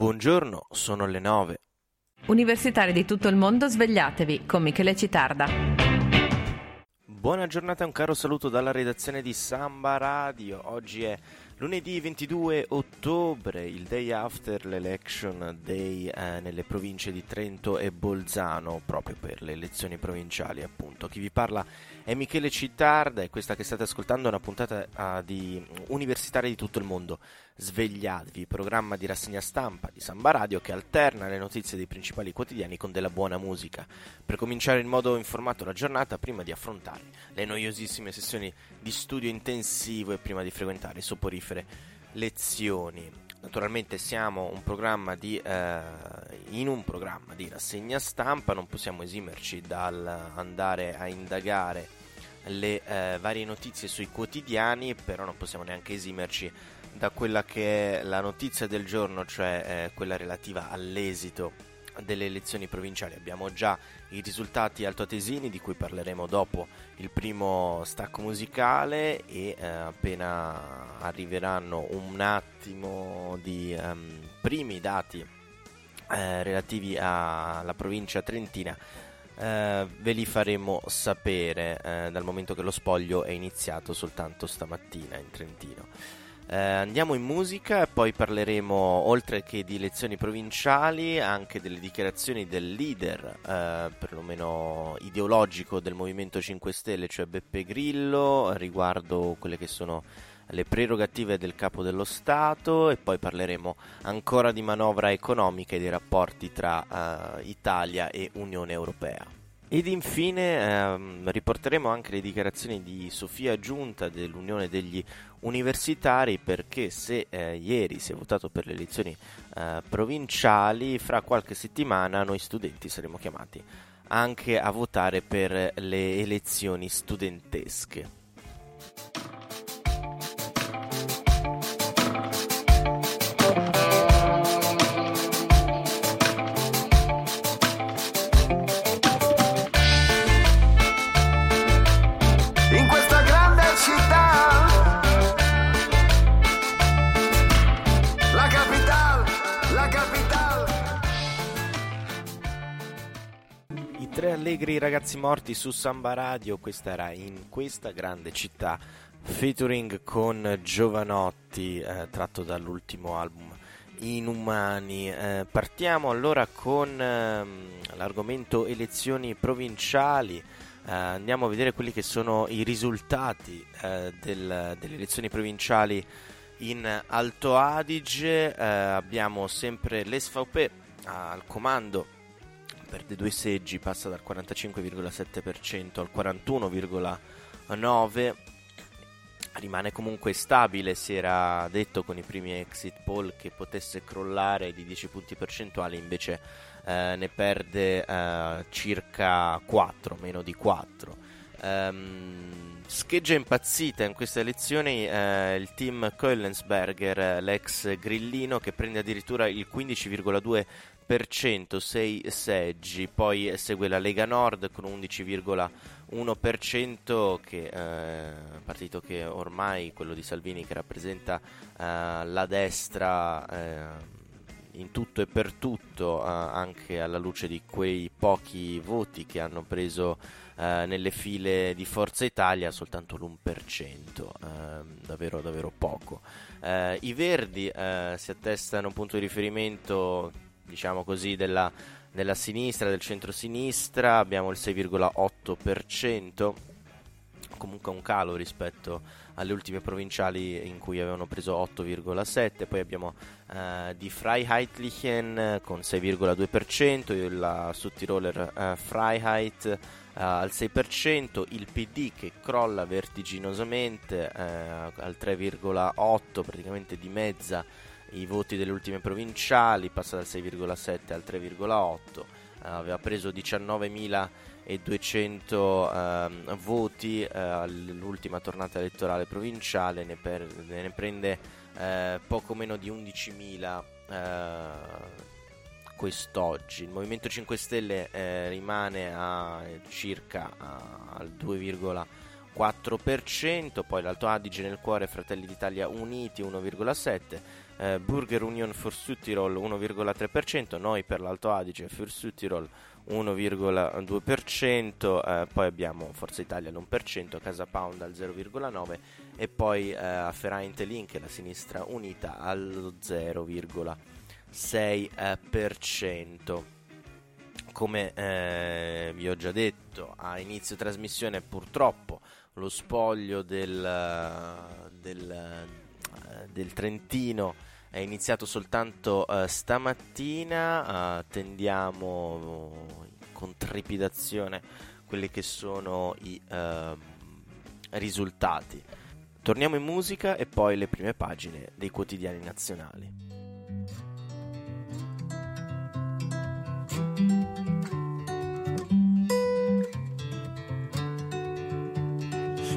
Buongiorno, sono le 9. Universitari di tutto il mondo, svegliatevi con Michele Citarda. Buona giornata e un caro saluto dalla redazione di Samba Radio. Oggi è lunedì 22 ottobre, il day after l'election day eh, nelle province di Trento e Bolzano, proprio per le elezioni provinciali appunto. Chi vi parla è Michele Citarda e questa che state ascoltando è una puntata uh, di universitari di tutto il mondo. Svegliatevi, programma di rassegna stampa di Samba Radio che alterna le notizie dei principali quotidiani con della buona musica. Per cominciare in modo informato la giornata, prima di affrontare le noiosissime sessioni di studio intensivo e prima di frequentare soporifere lezioni. Naturalmente siamo un programma di, eh, in un programma di rassegna stampa, non possiamo esimerci dal andare a indagare le eh, varie notizie sui quotidiani, però non possiamo neanche esimerci da quella che è la notizia del giorno, cioè eh, quella relativa all'esito delle elezioni provinciali. Abbiamo già i risultati altoatesini di cui parleremo dopo il primo stacco musicale e eh, appena arriveranno un attimo di um, primi dati eh, relativi alla provincia trentina eh, ve li faremo sapere eh, dal momento che lo spoglio è iniziato soltanto stamattina in Trentino. Eh, andiamo in musica e poi parleremo, oltre che di elezioni provinciali, anche delle dichiarazioni del leader, eh, perlomeno ideologico, del Movimento 5 Stelle, cioè Beppe Grillo, riguardo quelle che sono le prerogative del capo dello Stato e poi parleremo ancora di manovra economica e dei rapporti tra uh, Italia e Unione Europea. Ed infine ehm, riporteremo anche le dichiarazioni di Sofia Giunta dell'Unione degli Universitari perché se eh, ieri si è votato per le elezioni eh, provinciali, fra qualche settimana noi studenti saremo chiamati anche a votare per le elezioni studentesche. Allegri ragazzi morti su Samba Radio, questa era in questa grande città, featuring con Giovanotti, eh, tratto dall'ultimo album Inumani. Eh, partiamo allora con eh, l'argomento elezioni provinciali. Eh, andiamo a vedere quelli che sono i risultati eh, del, delle elezioni provinciali in Alto Adige. Eh, abbiamo sempre l'SVP al comando perde due seggi, passa dal 45,7% al 41,9%, rimane comunque stabile, si era detto con i primi exit poll che potesse crollare di 10 punti percentuali, invece eh, ne perde eh, circa 4, meno di 4. Um, ehm, scheggia impazzita in queste elezioni eh, il team Koellensberger, l'ex grillino, che prende addirittura il 15,2% 6 seggi, poi segue la Lega Nord con 11,1% che eh, partito che ormai quello di Salvini che rappresenta eh, la destra eh, in tutto e per tutto, eh, anche alla luce di quei pochi voti che hanno preso eh, nelle file di Forza Italia, soltanto l'1%, ehm, davvero, davvero poco. Eh, I Verdi si attestano un punto di riferimento diciamo così, della, della sinistra, del centro-sinistra, abbiamo il 6,8%, comunque un calo rispetto alle ultime provinciali in cui avevano preso 8,7%, poi abbiamo eh, di Freiheitlichen con 6,2%, il Sudtiroler eh, Freiheit eh, al 6%, il PD che crolla vertiginosamente eh, al 3,8%, praticamente dimezza i voti delle ultime provinciali, passa dal 6,7 al 3,8, uh, eh, aveva preso 19.200 uh, voti uh, all'ultima tornata elettorale provinciale, ne, per, ne prende eh, poco meno di 11.000 eh, quest'oggi. Il Movimento 5 Stelle rimane a circa al 2,1%. 4%, poi l'Alto Adige nel cuore Fratelli d'Italia Uniti 1,7%, eh, Burger Union for Südtirol 1,3%, noi per l'Alto Adige für Südtirol 1,2%, eh, poi abbiamo Forza Italia all'1%, Casa Pound al 0,9% e poi eh, Ferrainte Link, la sinistra unita, allo 0,6%. Come eh, vi ho già detto a inizio trasmissione, purtroppo lo spoglio del, del, eh, del Trentino è iniziato soltanto uh, stamattina, attendiamo con trepidazione quelli che sono i uh, risultati. Torniamo in musica e poi le prime pagine dei quotidiani nazionali.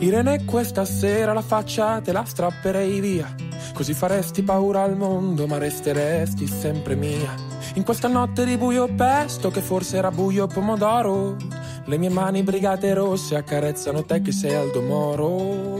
Irene, questa sera la faccia te la strapperei via Così faresti paura al mondo, ma resteresti sempre mia. In questa notte di buio pesto, che forse era buio pomodoro, le mie mani brigate rosse accarezzano te che sei Aldo Moro.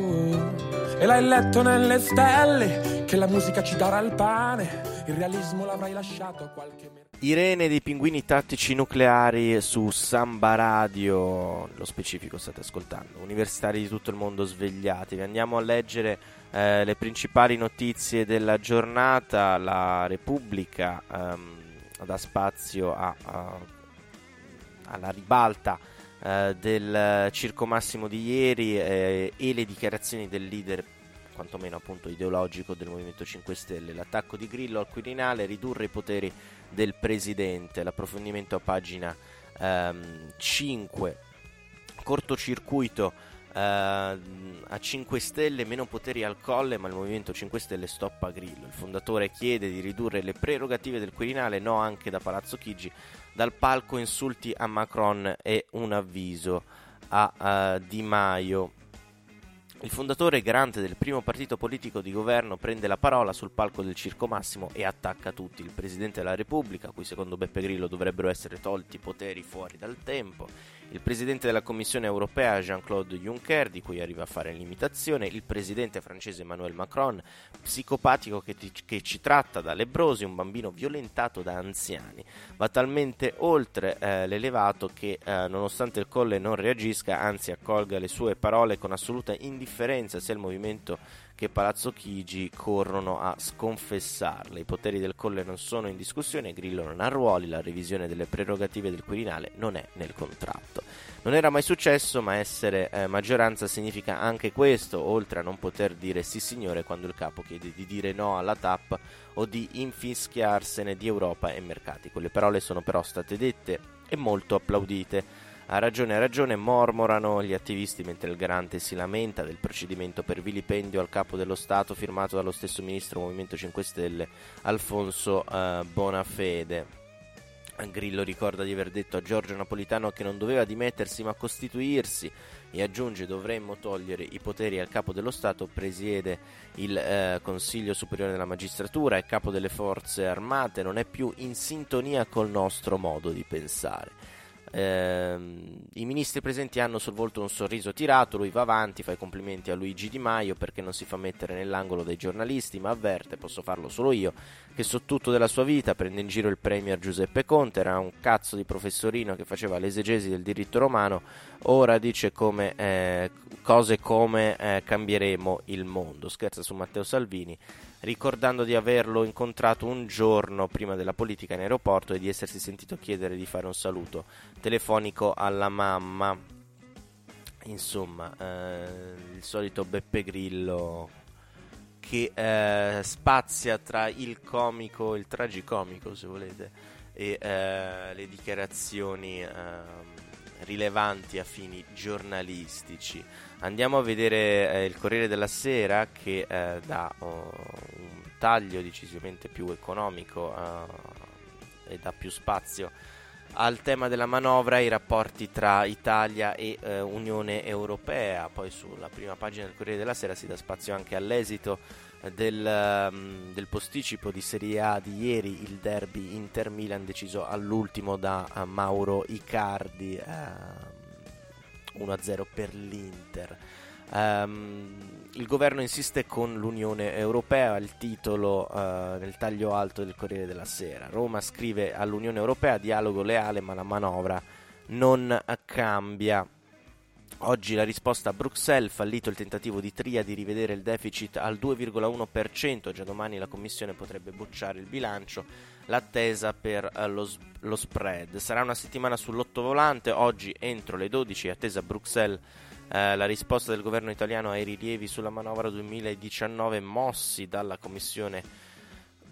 E l'hai letto nelle stelle, che la musica ci darà il pane, il realismo l'avrai lasciato a qualche Irene dei pinguini tattici nucleari su Samba Radio, lo specifico state ascoltando, universitari di tutto il mondo svegliatevi, andiamo a leggere eh, le principali notizie della giornata, la Repubblica ehm, dà spazio a, a, alla ribalta eh, del Circo Massimo di ieri eh, e le dichiarazioni del leader quantomeno appunto ideologico del Movimento 5 Stelle, l'attacco di Grillo al Quirinale, ridurre i poteri del Presidente, l'approfondimento a pagina ehm, 5, cortocircuito Uh, a 5 Stelle meno poteri al colle, ma il Movimento 5 Stelle stoppa Grillo. Il fondatore chiede di ridurre le prerogative del Quirinale, no anche da Palazzo Chigi. Dal palco insulti a Macron e un avviso a uh, Di Maio. Il fondatore e garante del primo partito politico di governo prende la parola sul palco del Circo Massimo e attacca tutti. Il Presidente della Repubblica, a cui secondo Beppe Grillo dovrebbero essere tolti i poteri fuori dal tempo il presidente della Commissione europea Jean-Claude Juncker, di cui arriva a fare l'imitazione, il presidente francese Emmanuel Macron, psicopatico che, ti, che ci tratta da lebrosi, un bambino violentato da anziani. Va talmente oltre eh, l'elevato che, eh, nonostante il colle non reagisca, anzi accolga le sue parole con assoluta indifferenza sia il movimento che Palazzo Chigi corrono a sconfessarle. I poteri del Colle non sono in discussione, Grillo non ha ruoli, la revisione delle prerogative del Quirinale non è nel contratto. Non era mai successo, ma essere eh, maggioranza significa anche questo, oltre a non poter dire sì signore quando il capo chiede di dire no alla TAP o di infischiarsene di Europa e mercati. Quelle parole sono però state dette e molto applaudite. Ha ragione, ha ragione, mormorano gli attivisti mentre il garante si lamenta del procedimento per vilipendio al capo dello Stato firmato dallo stesso ministro Movimento 5 Stelle Alfonso eh, Bonafede. Grillo ricorda di aver detto a Giorgio Napolitano che non doveva dimettersi ma costituirsi e aggiunge dovremmo togliere i poteri al capo dello Stato, presiede il eh, Consiglio Superiore della Magistratura, è capo delle forze armate, non è più in sintonia col nostro modo di pensare. Eh, I ministri presenti hanno sul volto un sorriso tirato, lui va avanti, fa i complimenti a Luigi Di Maio perché non si fa mettere nell'angolo dei giornalisti, ma avverte, posso farlo solo io, che so tutto della sua vita, prende in giro il premier Giuseppe Conte, era un cazzo di professorino che faceva l'esegesi del diritto romano, ora dice come, eh, cose come eh, cambieremo il mondo, scherza su Matteo Salvini ricordando di averlo incontrato un giorno prima della politica in aeroporto e di essersi sentito chiedere di fare un saluto telefonico alla mamma. Insomma, eh, il solito Beppe Grillo che eh, spazia tra il comico, il tragicomico se volete, e eh, le dichiarazioni ehm, rilevanti a fini giornalistici. Andiamo a vedere eh, il Corriere della Sera che eh, dà oh, un taglio decisamente più economico eh, e dà più spazio al tema della manovra e i rapporti tra Italia e eh, Unione Europea. Poi sulla prima pagina del Corriere della Sera si dà spazio anche all'esito del, um, del, posticipo di Serie A di ieri, il derby Inter-Milan deciso all'ultimo da uh, Mauro Icardi. Uh, 1-0 per l'Inter. Um, il governo insiste con l'Unione Europea, il titolo uh, nel taglio alto del Corriere della Sera. Roma scrive all'Unione Europea dialogo leale ma la manovra non cambia. Oggi la risposta a Bruxelles, fallito il tentativo di Tria di rivedere il deficit al 2,1%, già domani la Commissione potrebbe bocciare il bilancio, l'attesa per uh, lo, lo, spread. Sarà una settimana sull'ottovolante, oggi entro le 12 è attesa a Bruxelles eh, la risposta del governo italiano ai rilievi sulla manovra 2019 mossi dalla Commissione eh,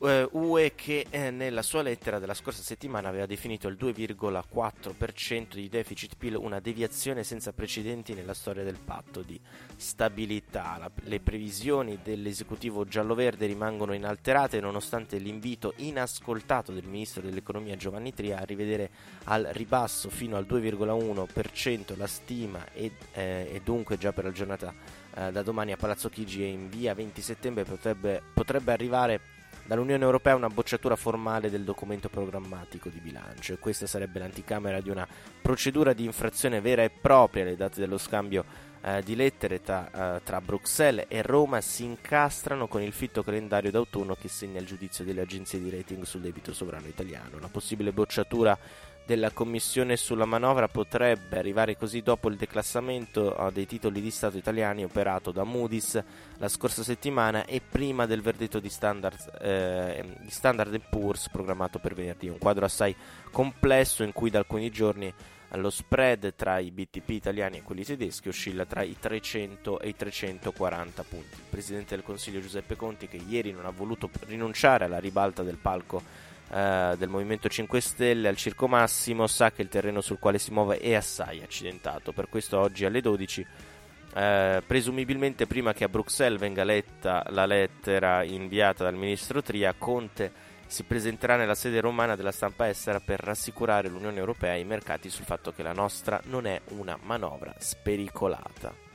UE che eh, nella sua lettera della scorsa settimana aveva definito il 2,4% di deficit PIL una deviazione senza precedenti nella storia del patto di stabilità. La, le previsioni dell'esecutivo giallo-verde rimangono inalterate nonostante l'invito inascoltato del ministro dell'economia Giovanni Tria a rivedere al ribasso fino al 2,1% la stima e, eh, e dunque già per la giornata eh, da domani a Palazzo Chigi e in via 20 settembre potrebbe, potrebbe arrivare dall'Unione Europea una bocciatura formale del documento programmatico di bilancio e questa sarebbe l'anticamera di una procedura di infrazione vera e propria. Le date dello scambio eh, di lettere tra, eh, tra, Bruxelles e Roma si incastrano con il fitto calendario d'autunno che segna il giudizio delle agenzie di rating sul debito sovrano italiano. La possibile bocciatura della Commissione sulla manovra potrebbe arrivare così dopo il declassamento uh, dei titoli di Stato italiani operato da Moody's la scorsa settimana e prima del verdetto di Standard, eh, di Standard Poor's programmato per venerdì. Un quadro assai complesso in cui da alcuni giorni lo spread tra i BTP italiani e quelli tedeschi oscilla tra i 300 e i 340 punti. Il Presidente del Consiglio Giuseppe Conti, che ieri non ha voluto rinunciare alla ribalta del palco eh, del Movimento 5 Stelle al Circo Massimo sa che il terreno sul quale si muove è assai accidentato. Per questo oggi alle 12, eh, presumibilmente prima che a Bruxelles venga letta la lettera inviata dal ministro Tria, Conte si presenterà nella sede romana della stampa estera per rassicurare l'Unione Europea e i mercati sul fatto che la nostra non è una manovra spericolata.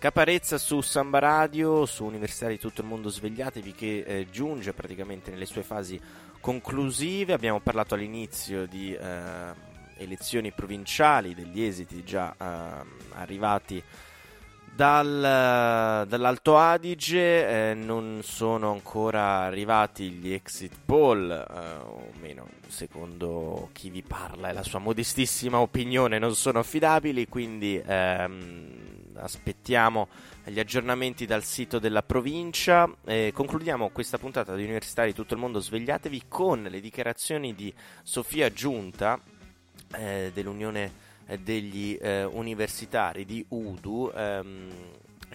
Caparezza su Samba Radio, su Università di tutto il mondo svegliatevi che eh, giunge praticamente nelle sue fasi conclusive. Abbiamo parlato all'inizio di eh, elezioni provinciali, degli esiti già eh, arrivati dal, dall'Alto Adige, eh, non sono ancora arrivati gli exit poll, eh, o meno secondo chi vi parla e la sua modestissima opinione non sono affidabili, quindi... Ehm, aspettiamo gli aggiornamenti dal sito della provincia. Eh, concludiamo questa puntata di Università di tutto il mondo. Svegliatevi con le dichiarazioni di Sofia Giunta eh, dell'Unione degli eh, Universitari di UDU. Ehm,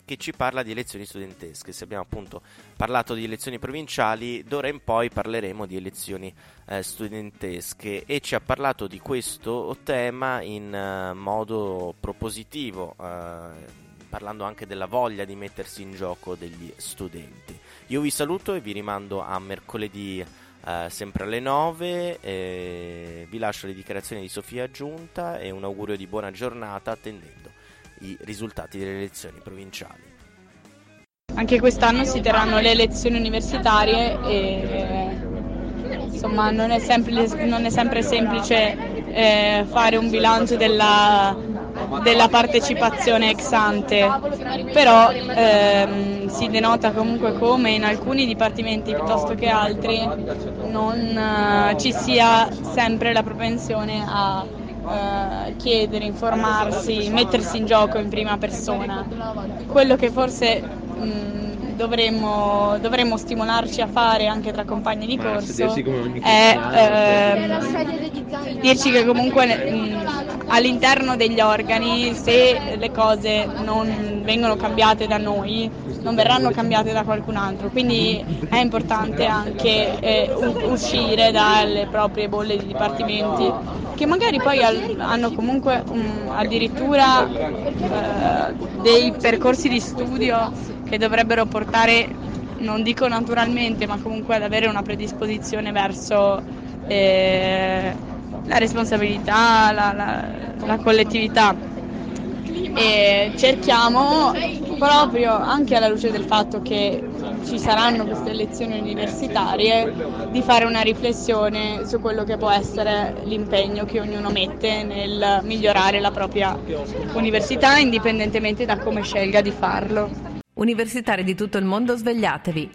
che ci parla di elezioni studentesche. Se abbiamo appunto parlato di elezioni provinciali, d'ora in poi parleremo di elezioni eh, studentesche e ci ha parlato di questo tema in uh, modo propositivo. Uh, parlando anche della voglia di mettersi in gioco degli studenti. Io vi saluto e vi rimando a mercoledì eh, sempre alle 9, eh, vi lascio le dichiarazioni di Sofia Giunta e un augurio di buona giornata attendendo i risultati delle elezioni provinciali. Anche quest'anno si terranno le elezioni universitarie e insomma non è sempre, non è sempre semplice eh, fare un bilancio della, della partecipazione ex ante, però ehm, si denota comunque come in alcuni dipartimenti piuttosto che altri non uh, ci sia sempre la propensione a uh, chiedere, informarsi, mettersi in gioco in prima persona. Quello che forse mh, dovremmo, dovremmo, stimolarci a fare anche tra compagni di corso. è eh, dirci che comunque mh, all'interno degli organi se le cose non vengono cambiate da noi non verranno cambiate da qualcun altro. Quindi è importante anche eh, uscire dalle proprie bolle di dipartimenti che magari poi al, hanno comunque um, addirittura eh, dei percorsi di studio che dovrebbero portare, non dico naturalmente, ma comunque ad avere una predisposizione verso eh, la responsabilità, la, la, la collettività. E cerchiamo proprio anche alla luce del fatto che ci saranno queste lezioni universitarie di fare una riflessione su quello che può essere l'impegno che ognuno mette nel migliorare la propria università indipendentemente da come scelga di farlo. Universitari di tutto il mondo svegliatevi.